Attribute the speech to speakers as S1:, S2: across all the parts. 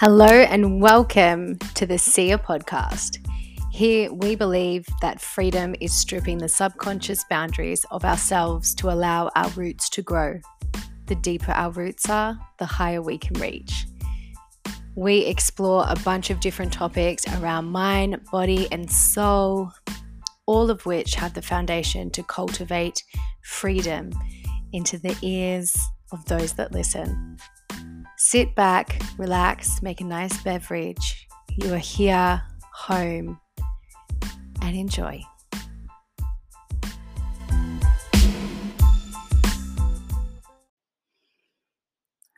S1: Hello and welcome to the Sia podcast. Here we believe that freedom is stripping the subconscious boundaries of ourselves to allow our roots to grow. The deeper our roots are, the higher we can reach. We explore a bunch of different topics around mind, body, and soul, all of which have the foundation to cultivate freedom into the ears of those that listen. Sit back, relax, make a nice beverage. You are here, home, and enjoy.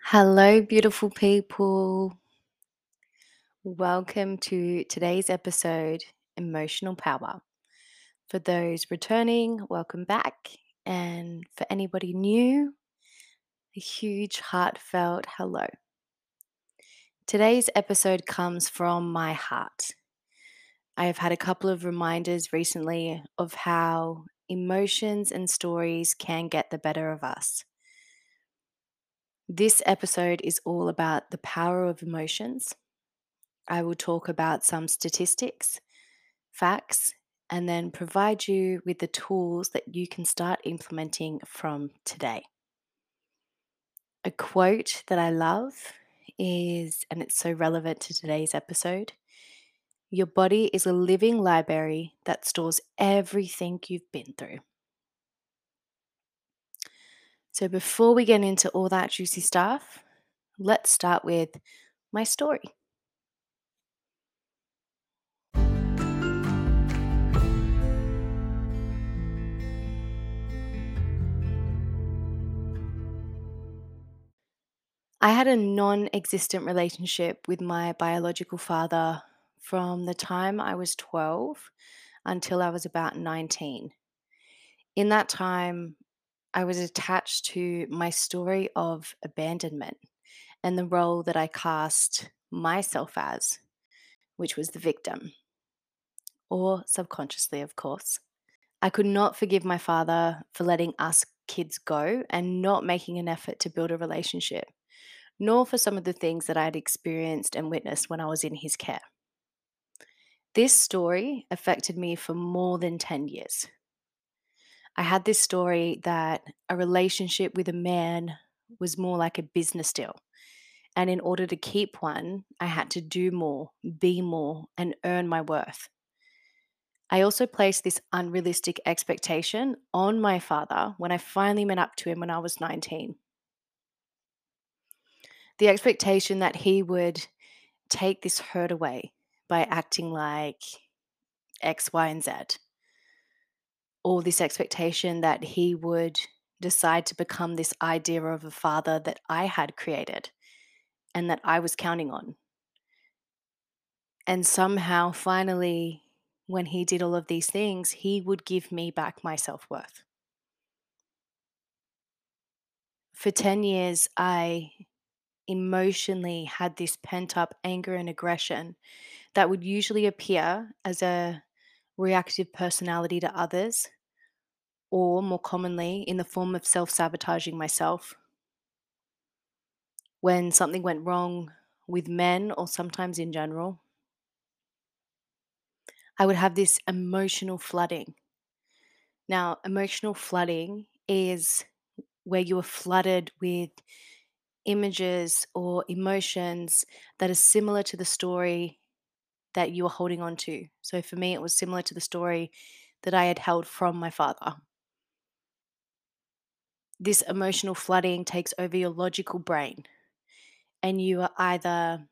S1: Hello, beautiful people. Welcome to today's episode, Emotional Power. For those returning, welcome back. And for anybody new, huge heartfelt hello. Today's episode comes from my heart. I have had a couple of reminders recently of how emotions and stories can get the better of us. This episode is all about the power of emotions. I will talk about some statistics, facts, and then provide you with the tools that you can start implementing from today. A quote that I love is, and it's so relevant to today's episode your body is a living library that stores everything you've been through. So, before we get into all that juicy stuff, let's start with my story. I had a non existent relationship with my biological father from the time I was 12 until I was about 19. In that time, I was attached to my story of abandonment and the role that I cast myself as, which was the victim, or subconsciously, of course. I could not forgive my father for letting us kids go and not making an effort to build a relationship nor for some of the things that I had experienced and witnessed when I was in his care. This story affected me for more than 10 years. I had this story that a relationship with a man was more like a business deal. And in order to keep one, I had to do more, be more, and earn my worth. I also placed this unrealistic expectation on my father when I finally met up to him when I was 19 the expectation that he would take this hurt away by mm-hmm. acting like X, Y, and Z. Or this expectation that he would decide to become this idea of a father that I had created and that I was counting on. And somehow, finally, when he did all of these things, he would give me back my self worth. For 10 years, I emotionally had this pent up anger and aggression that would usually appear as a reactive personality to others, or more commonly, in the form of self sabotaging myself. When something went wrong with men, or sometimes in general, I would have this emotional flooding. Now, emotional flooding is where you are flooded with images or emotions that are similar to the story that you are holding on to. So for me, it was similar to the story that I had held from my father. This emotional flooding takes over your logical brain, and you are either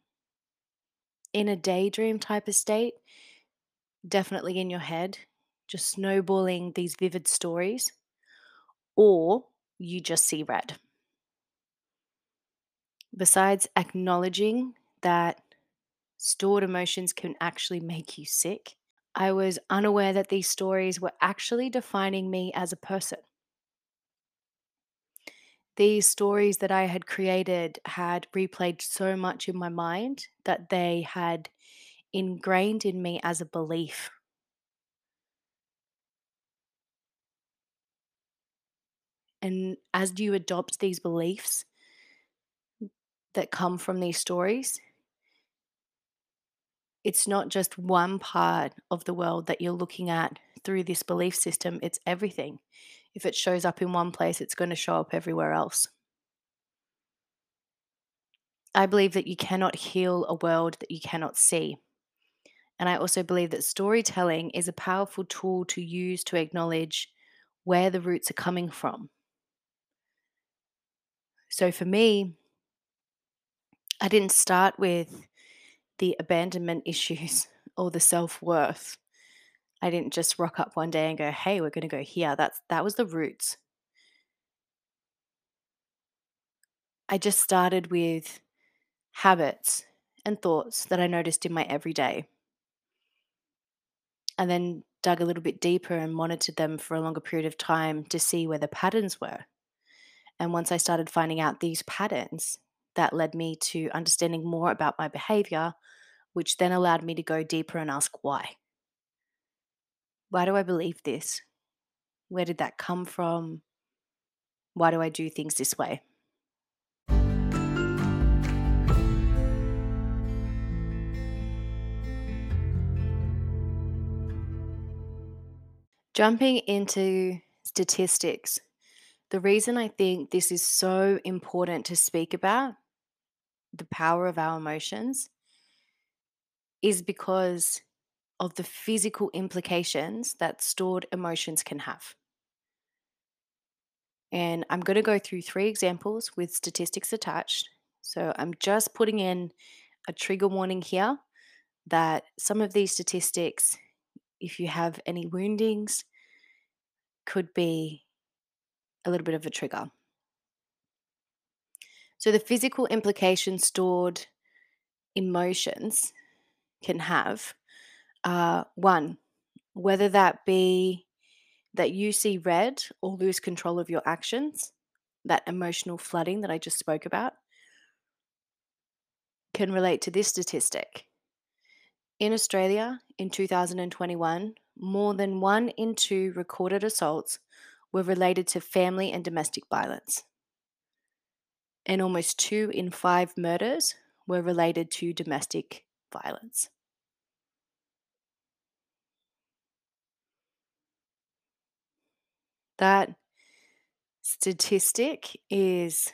S1: in a daydream type of state, definitely in your head, just snowballing these vivid stories, or you just see red besides acknowledging that stored emotions can actually make you sick, I was unaware that these stories were actually defining me as a person. These stories that I had created had replayed so much in my mind that they had ingrained in me as a belief. And as you adopt these beliefs, that come from these stories, it's not just one part of the world that you're looking at through this belief system, it's everything. If it shows up in one place, it's going to show up everywhere else. I believe that you cannot heal a world that you cannot see. And I also believe that storytelling is a powerful tool to use to acknowledge where the roots are coming from. So for me, I didn't start with the abandonment issues or the self-worth. I didn't just rock up one day and go, "Hey, we're going to go here." That's that was the roots. I just started with habits and thoughts that I noticed in my everyday. And then dug a little bit deeper and monitored them for a longer period of time to see where the patterns were. And once I started finding out these patterns, that led me to understanding more about my behavior, which then allowed me to go deeper and ask why. Why do I believe this? Where did that come from? Why do I do things this way? Jumping into statistics, the reason I think this is so important to speak about the power of our emotions is because of the physical implications that stored emotions can have. And I'm going to go through three examples with statistics attached. So I'm just putting in a trigger warning here that some of these statistics, if you have any woundings, could be a little bit of a trigger. So the physical implications stored emotions can have uh, one, whether that be that you see red or lose control of your actions, that emotional flooding that I just spoke about, can relate to this statistic. In Australia in 2021, more than one in two recorded assaults were related to family and domestic violence. And almost two in five murders were related to domestic violence. That statistic is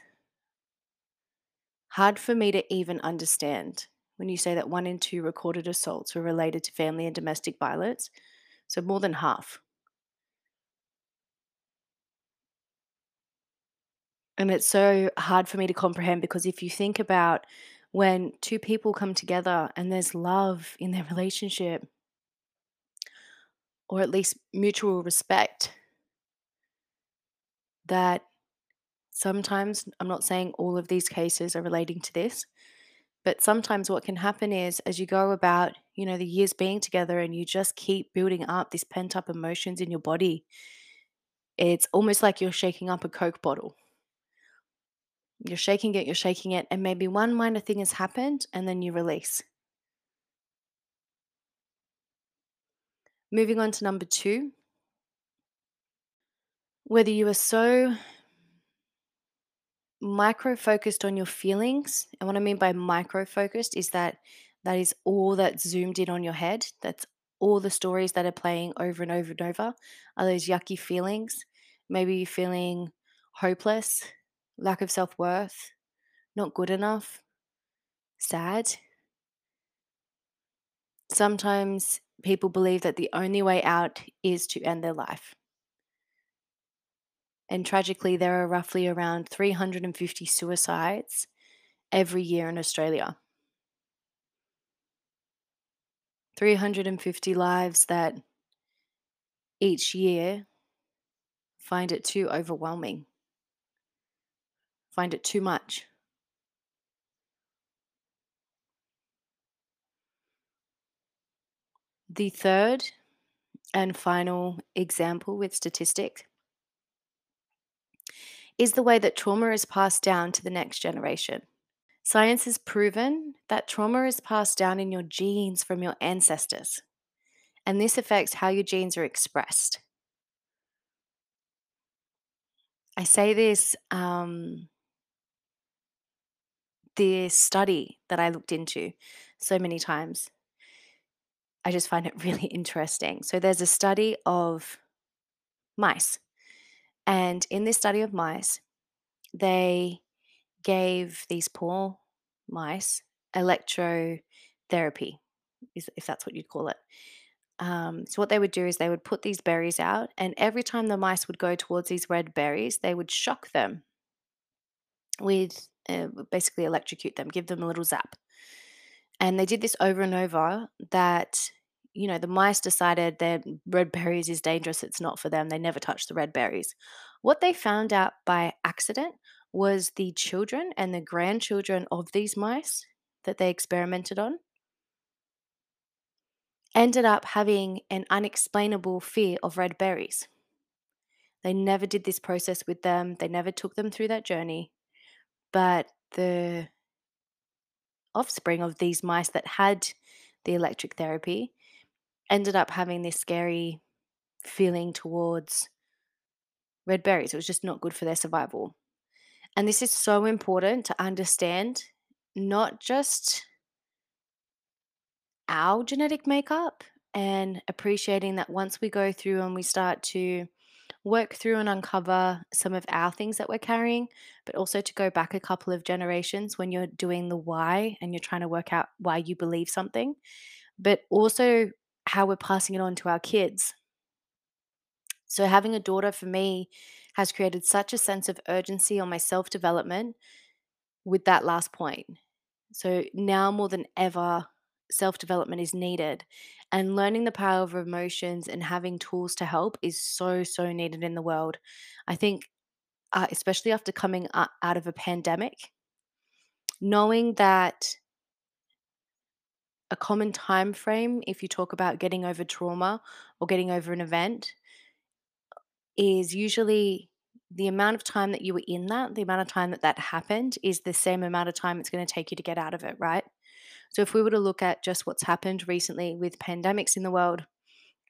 S1: hard for me to even understand when you say that one in two recorded assaults were related to family and domestic violence. So more than half. And it's so hard for me to comprehend because if you think about when two people come together and there's love in their relationship, or at least mutual respect, that sometimes, I'm not saying all of these cases are relating to this, but sometimes what can happen is as you go about, you know, the years being together and you just keep building up these pent up emotions in your body, it's almost like you're shaking up a Coke bottle. You're shaking it, you're shaking it, and maybe one minor thing has happened and then you release. Moving on to number two, whether you are so micro focused on your feelings, and what I mean by micro focused is that that is all that's zoomed in on your head. That's all the stories that are playing over and over and over are those yucky feelings. Maybe you're feeling hopeless, lack of self worth, not good enough, sad. Sometimes people believe that the only way out is to end their life. And tragically, there are roughly around 350 suicides every year in Australia. 350 lives that each year find it too overwhelming, find it too much. The third and final example with statistics is the way that trauma is passed down to the next generation. Science has proven that trauma is passed down in your genes from your ancestors, and this affects how your genes are expressed. I say this, um, this study that I looked into so many times I just find it really interesting. So there's a study of mice, and in this study of mice, they gave these poor mice electrotherapy, if that's what you'd call it. Um, so what they would do is they would put these berries out, and every time the mice would go towards these red berries, they would shock them with uh, basically electrocute them, give them a little zap. And they did this over and over that, you know, the mice decided that red berries is dangerous. It's not for them. They never touched the red berries. What they found out by accident was the children and the grandchildren of these mice that they experimented on ended up having an unexplainable fear of red berries. They never did this process with them, they never took them through that journey. But the offspring of these mice that had the electric therapy ended up having this scary feeling towards red berries. It was just not good for their survival. And this is so important to understand not just our genetic makeup and appreciating that once we go through and we start to work through and uncover some of our things that we're carrying, but also to go back a couple of generations when you're doing the why and you're trying to work out why you believe something, but also how we're passing it on to our kids. So, having a daughter for me has created such a sense of urgency on my self development with that last point. So, now more than ever, self development is needed. And learning the power of emotions and having tools to help is so, so needed in the world. I think, uh, especially after coming out of a pandemic, knowing that a common time frame, if you talk about getting over trauma or getting over an event, is usually the amount of time that you were in that, the amount of time that that happened, is the same amount of time it's going to take you to get out of it, right? So if we were to look at just what's happened recently with pandemics in the world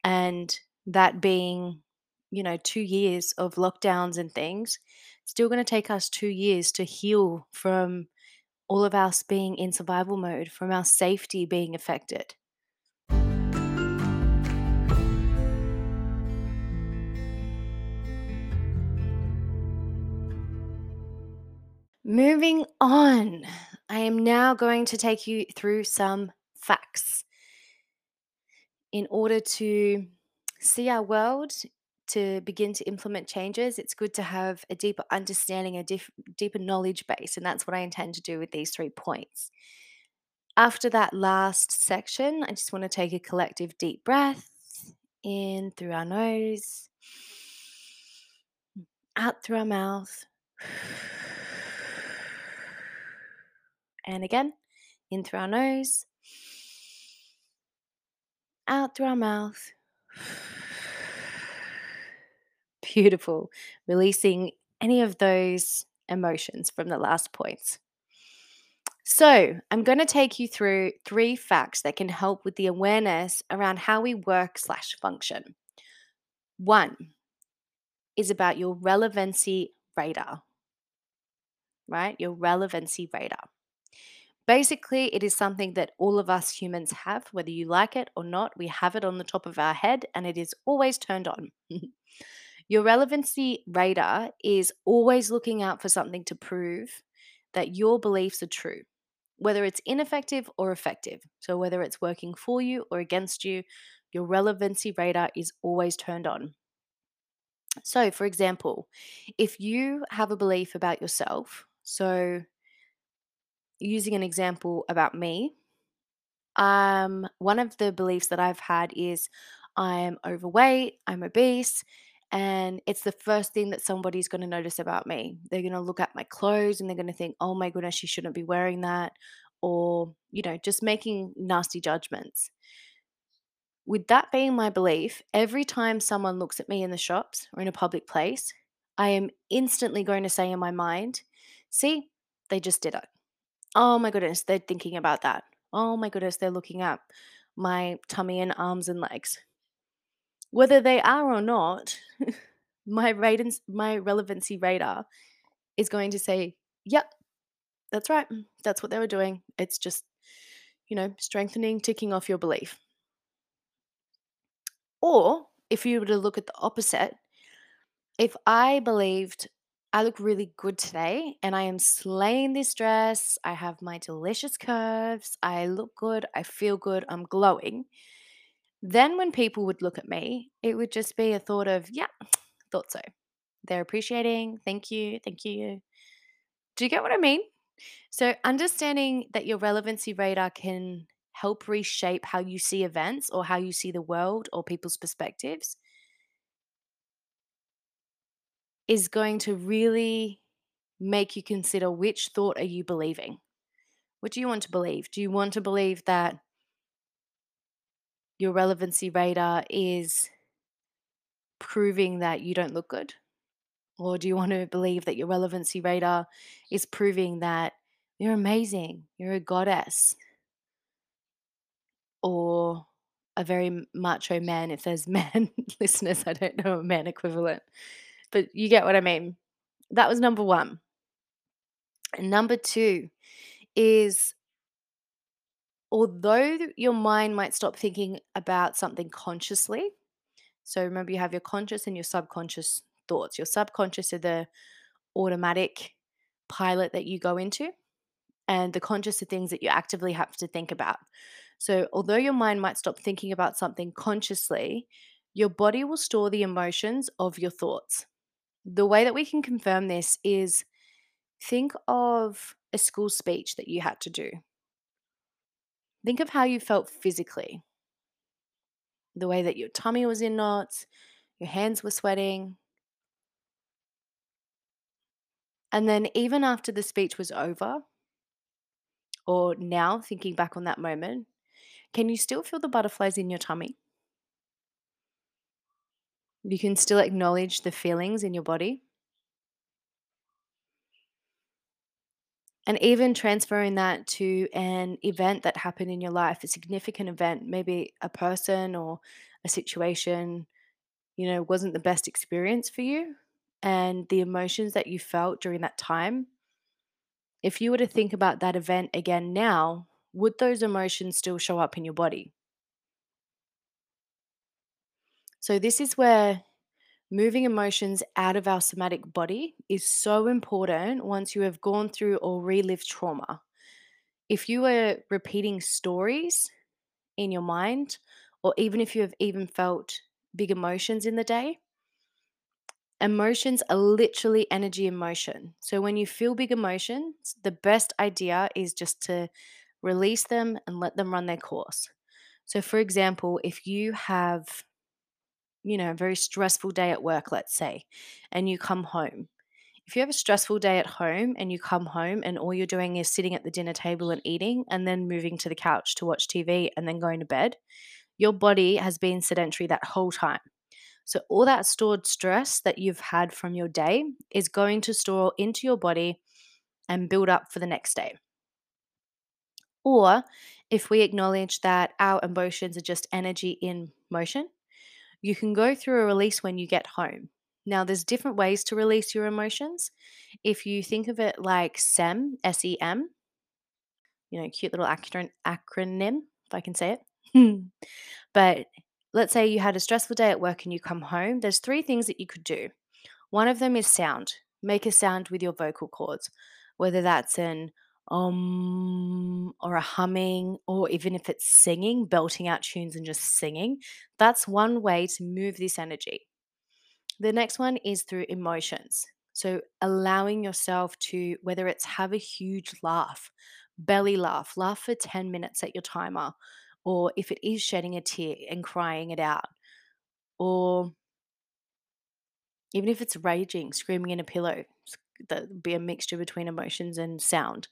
S1: and that being, you know, 2 years of lockdowns and things, it's still going to take us 2 years to heal from all of us being in survival mode, from our safety being affected. Moving on, I am now going to take you through some facts in order to see our world, to begin to implement changes. It's good to have a deeper understanding, a diff- deeper knowledge base, and that's what I intend to do with these three points. After that last section, I just want to take a collective deep breath in through our nose, out through our mouth. And again, in through our nose, out through our mouth. Beautiful. Releasing any of those emotions from the last points. So, I'm going to take you through three facts that can help with the awareness around how we work slash function. One is about your relevancy radar, right? Your relevancy radar. Basically, it is something that all of us humans have, whether you like it or not. We have it on the top of our head and it is always turned on. Your relevancy radar is always looking out for something to prove that your beliefs are true, whether it's ineffective or effective. So, whether it's working for you or against you, your relevancy radar is always turned on. So, for example, if you have a belief about yourself, so using an example about me, um, one of the beliefs that I've had is I'm overweight, I'm obese, and it's the first thing that somebody's going to notice about me. They're going to look at my clothes and they're going to think, oh my goodness, she shouldn't be wearing that. Or, you know, just making nasty judgments. With that being my belief, every time someone looks at me in the shops or in a public place, I am instantly going to say in my mind, see, they just did it. Oh my goodness, they're thinking about that. Oh my goodness, they're looking at my tummy and arms and legs. Whether they are or not, my radance, my relevancy radar is going to say, "Yep, that's right. Mm, that's what they were doing. It's just, you know, strengthening, ticking off your belief." Or if you were to look at the opposite, if I believed I look really good today and I am slaying this dress, I have my delicious curves, I look good, I feel good, I'm glowing, then when people would look at me, it would just be a thought of, yeah, thought so. They're appreciating, thank you, thank you. Do you get what I mean? So, understanding that your relevancy radar can help reshape how you see events or how you see the world or people's perspectives is going to really make you consider which thought are you believing? What do you want to believe? Do you want to believe that your relevancy radar is proving that you don't look good? Or do you want to believe that your relevancy radar is proving that you're amazing, you're a goddess, or a very macho man if there's men listeners? I don't know a man equivalent, but you get what I mean. That was number one. And number two is although your mind might stop thinking about something consciously, so remember you have your conscious and your subconscious thoughts. Your subconscious are the automatic pilot that you go into, and the conscious are things that you actively have to think about. So, although your mind might stop thinking about something consciously, your body will store the emotions of your thoughts. The way that we can confirm this is think of a school speech that you had to do. Think of how you felt physically, the way that your tummy was in knots, your hands were sweating. And then, even after the speech was over, or now thinking back on that moment, can you still feel the butterflies in your tummy? You can still acknowledge the feelings in your body. And even transferring that to an event that happened in your life, a significant event, maybe a person or a situation, you know, wasn't the best experience for you. And the emotions that you felt during that time, if you were to think about that event again now, would those emotions still show up in your body? So, this is where moving emotions out of our somatic body is so important once you have gone through or relived trauma. If you are repeating stories in your mind, or even if you have even felt big emotions in the day, emotions are literally energy in motion. So when you feel big emotions, the best idea is just to release them and let them run their course. So, for example, if you have you know, a very stressful day at work, let's say, and you come home. If you have a stressful day at home and you come home and all you're doing is sitting at the dinner table and eating and then moving to the couch to watch TV and then going to bed, your body has been sedentary that whole time. So, all that stored stress that you've had from your day is going to store into your body and build up for the next day. Or if we acknowledge that our emotions are just energy in motion, you can go through a release when you get home. Now, there's different ways to release your emotions. If you think of it like SEM, S E M, you know, cute little acron- acronym, if I can say it. but let's say you had a stressful day at work and you come home, there's three things that you could do. One of them is sound. Make a sound with your vocal cords, whether that's an um or a humming, or even if it's singing, belting out tunes and just singing. That's one way to move this energy. The next one is through emotions. So allowing yourself to, whether it's have a huge laugh, belly laugh, laugh for 10 minutes at your timer, or if it is shedding a tear and crying it out, or even if it's raging, screaming in a pillow, that be a mixture between emotions and sound,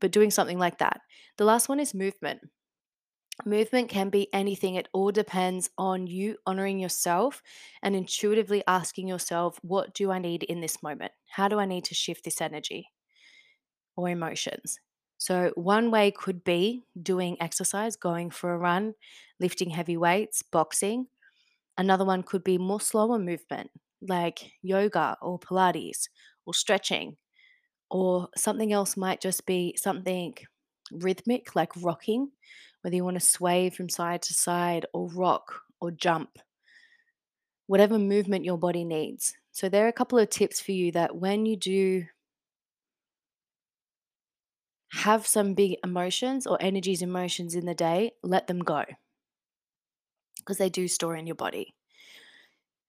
S1: but doing something like that. The last one is movement. Movement can be anything. It all depends on you honoring yourself and intuitively asking yourself, what do I need in this moment? How do I need to shift this energy or emotions? So, one way could be doing exercise, going for a run, lifting heavy weights, boxing. Another one could be more slower movement, like yoga or Pilates or stretching. Or something else might just be something rhythmic, like rocking, whether you want to sway from side to side or rock or jump. whatever movement your body needs. So, there are a couple of tips for you that when you do have some big emotions or energies, emotions in the day, let them go because they do store in your body.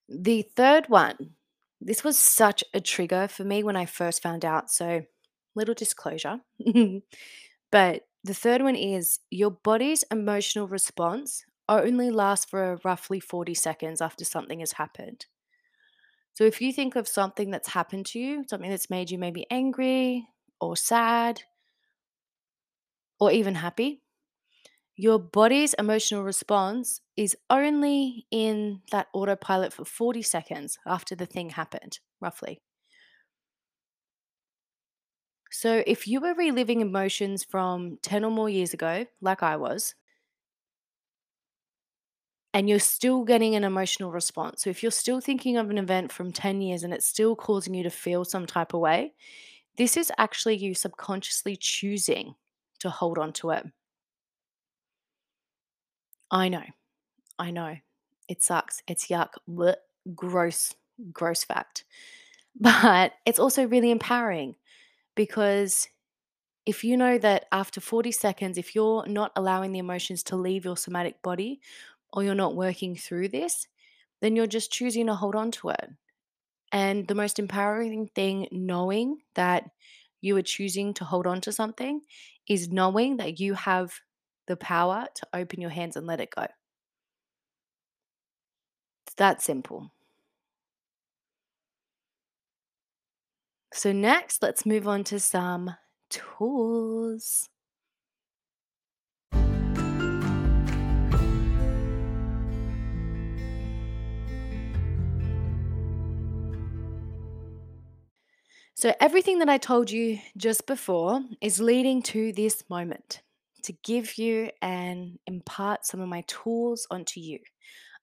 S1: The third one, this was such a trigger for me when I first found out. So, little disclosure. but the third one is your body's emotional response only lasts for roughly 40 seconds after something has happened. So, if you think of something that's happened to you, something that's made you maybe angry or sad or even happy, your body's emotional response is only in that autopilot for 40 seconds after the thing happened, roughly. So, if you were reliving emotions from 10 or more years ago, like I was, and you're still getting an emotional response, so if you're still thinking of an event from 10 years and it's still causing you to feel some type of way, this is actually you subconsciously choosing to hold on to it. I know. I know. It sucks. It's yuck. Blech, gross, gross fact. But it's also really empowering because if you know that after 40 seconds, if you're not allowing the emotions to leave your somatic body or you're not working through this, then you're just choosing to hold on to it. And the most empowering thing, knowing that you are choosing to hold on to something, is knowing that you have the power to open your hands and let it go. It's that simple. So, next, let's move on to some tools. So, everything that I told you just before is leading to this moment to give you and impart some of my tools onto you.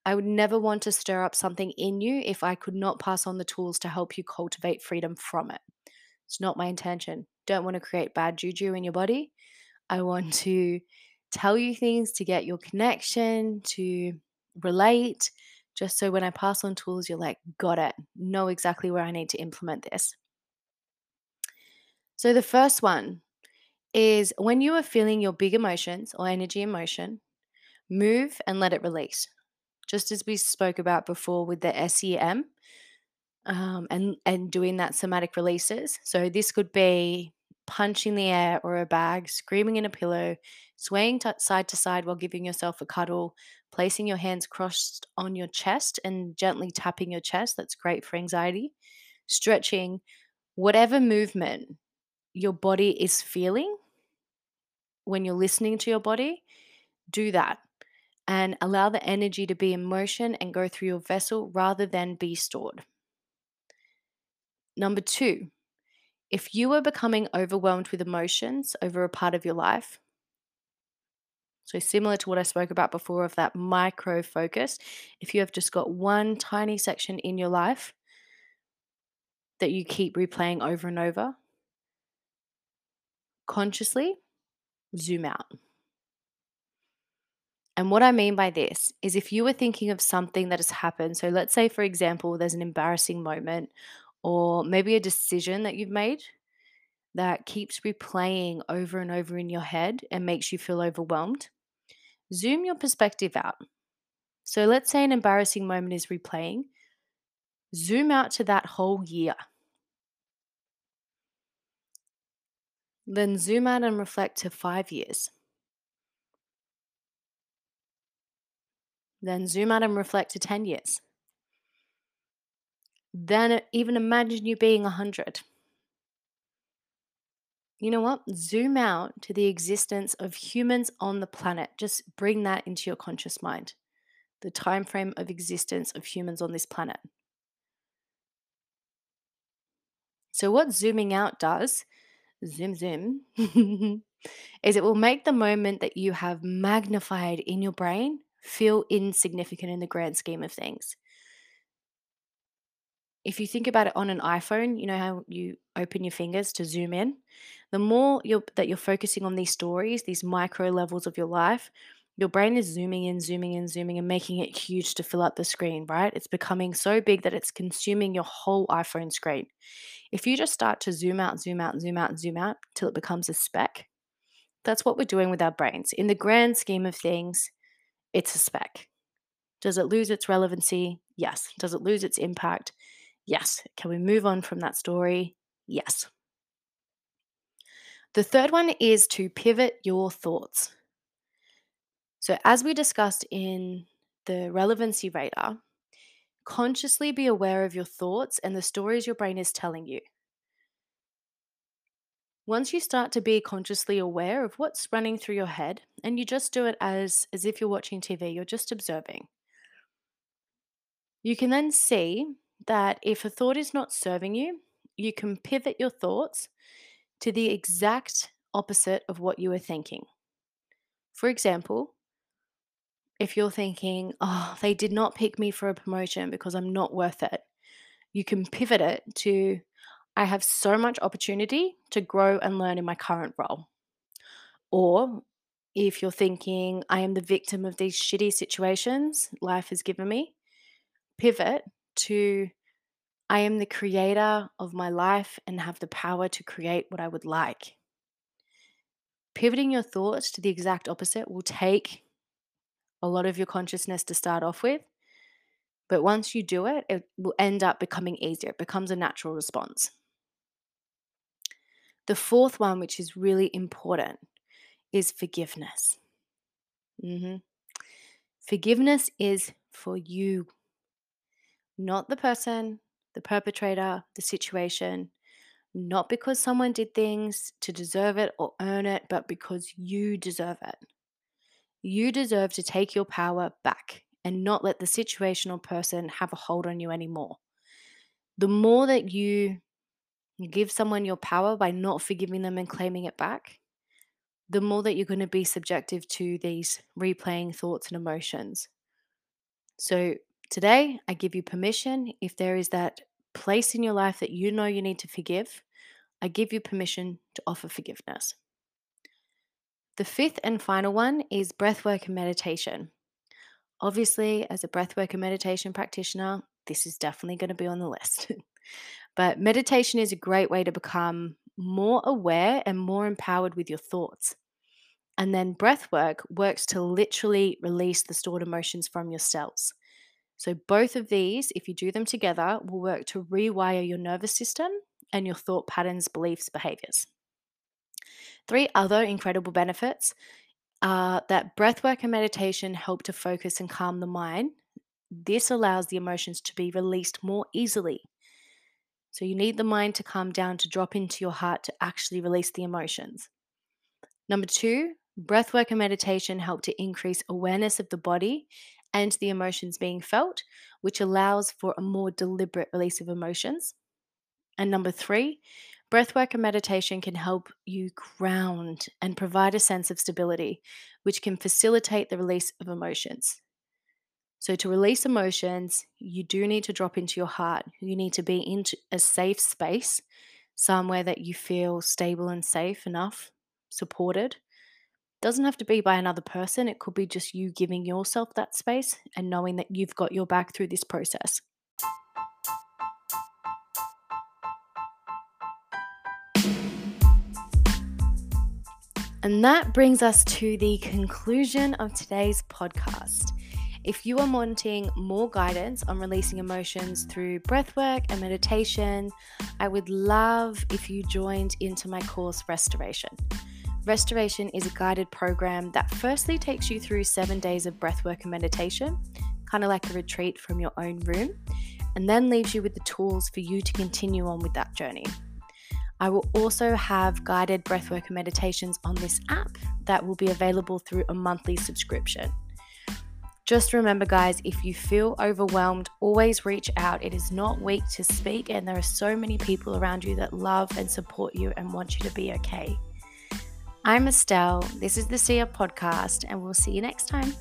S1: I would never want to stir up something in you if I could not pass on the tools to help you cultivate freedom from it. It's not my intention. Don't want to create bad juju in your body. I want to tell you things to get your connection, to relate, just so when I pass on tools, you're like, got it, know exactly where I need to implement this. So, the first one is when you are feeling your big emotions or energy emotion, move and let it release. Just as we spoke about before with the SEM um, and, and doing that somatic releases. So, this could be punching the air or a bag, screaming in a pillow, swaying t- side to side while giving yourself a cuddle, placing your hands crossed on your chest and gently tapping your chest. That's great for anxiety. Stretching, whatever movement your body is feeling when you're listening to your body, do that and allow the energy to be in motion and go through your vessel rather than be stored. Number two, if you are becoming overwhelmed with emotions over a part of your life, so similar to what I spoke about before of that micro focus, if you have just got one tiny section in your life that you keep replaying over and over, consciously zoom out. And what I mean by this is if you were thinking of something that has happened, so let's say, for example, there's an embarrassing moment or maybe a decision that you've made that keeps replaying over and over in your head and makes you feel overwhelmed, zoom your perspective out. So let's say an embarrassing moment is replaying, zoom out to that whole year. Then zoom out and reflect to five years. Then zoom out and reflect to 10 years. Then uh, even imagine you being 100. You know what? Zoom out to the existence of humans on the planet. Just bring that into your conscious mind. The time frame of existence of humans on this planet. So what zooming out does, zoom zoom, is it will make the moment that you have magnified in your brain feel insignificant in the grand scheme of things. If you think about it on an iPhone, you know how you open your fingers to zoom in? The more that you're focusing on these stories, these micro levels of your life, Your brain is zooming in, zooming in, zooming and making it huge to fill up the screen, right? It's becoming so big that it's consuming your whole iPhone screen. If you just start to zoom out, zoom out, zoom out, zoom out till it becomes a speck, that's what we're doing with our brains. In the grand scheme of things, it's a speck. Does it lose its relevancy? Yes. Does it lose its impact? Yes. Can we move on from that story? Yes. The third one is to pivot your thoughts. So, as we discussed in the relevancy radar, consciously be aware of your thoughts and the stories your brain is telling you. Once you start to be consciously aware of what's running through your head, and you just do it as, as if you're watching TV, you're just observing, you can then see that if a thought is not serving you, you can pivot your thoughts to the exact opposite of what you were thinking. For example, if you're thinking, oh, they did not pick me for a promotion because I'm not worth it, you can pivot it to, I have so much opportunity to grow and learn in my current role. Or if you're thinking, I am the victim of these shitty situations life has given me, pivot to, I am the creator of my life and have the power to create what I would like. Pivoting your thoughts to the exact opposite will take a lot of your consciousness to start off with. But once you do it, it will end up becoming easier. It becomes a natural response. The fourth one, which is really important, is forgiveness. Mm-hmm. Forgiveness is for you, not the person, the perpetrator, the situation, not because someone did things to deserve it or earn it, but because you deserve it. You deserve to take your power back and not let the situational person have a hold on you anymore. The more that you give someone your power by not forgiving them and claiming it back, the more that you're going to be subjective to these replaying thoughts and emotions. So, today, I give you permission if there is that place in your life that you know you need to forgive, I give you permission to offer forgiveness. The fifth and final one is breathwork and meditation. Obviously, as a breathwork and meditation practitioner, this is definitely going to be on the list. but meditation is a great way to become more aware and more empowered with your thoughts. And then breathwork works to literally release the stored emotions from your cells. So, both of these, if you do them together, will work to rewire your nervous system and your thought patterns, beliefs, behaviors. Three other incredible benefits are that breathwork and meditation help to focus and calm the mind. This allows the emotions to be released more easily. So, you need the mind to calm down to drop into your heart to actually release the emotions. Number two, breathwork and meditation help to increase awareness of the body and the emotions being felt, which allows for a more deliberate release of emotions. And number three, Breathwork and meditation can help you ground and provide a sense of stability, which can facilitate the release of emotions. So, to release emotions, you do need to drop into your heart. You need to be in a safe space, somewhere that you feel stable and safe enough, supported. Doesn't have to be by another person, it could be just you giving yourself that space and knowing that you've got your back through this process. And that brings us to the conclusion of today's podcast. If you are wanting more guidance on releasing emotions through breathwork and meditation, I would love if you joined into my course Restoration. Restoration is a guided program that firstly takes you through seven days of breathwork and meditation, kind of like a retreat from your own room, and then leaves you with the tools for you to continue on with that journey. I will also have guided breathwork meditations on this app that will be available through a monthly subscription. Just remember, guys, if you feel overwhelmed, always reach out. It is not weak to speak, and there are so many people around you that love and support you and want you to be okay. I'm Estelle. This is the Sia podcast, and we'll see you next time.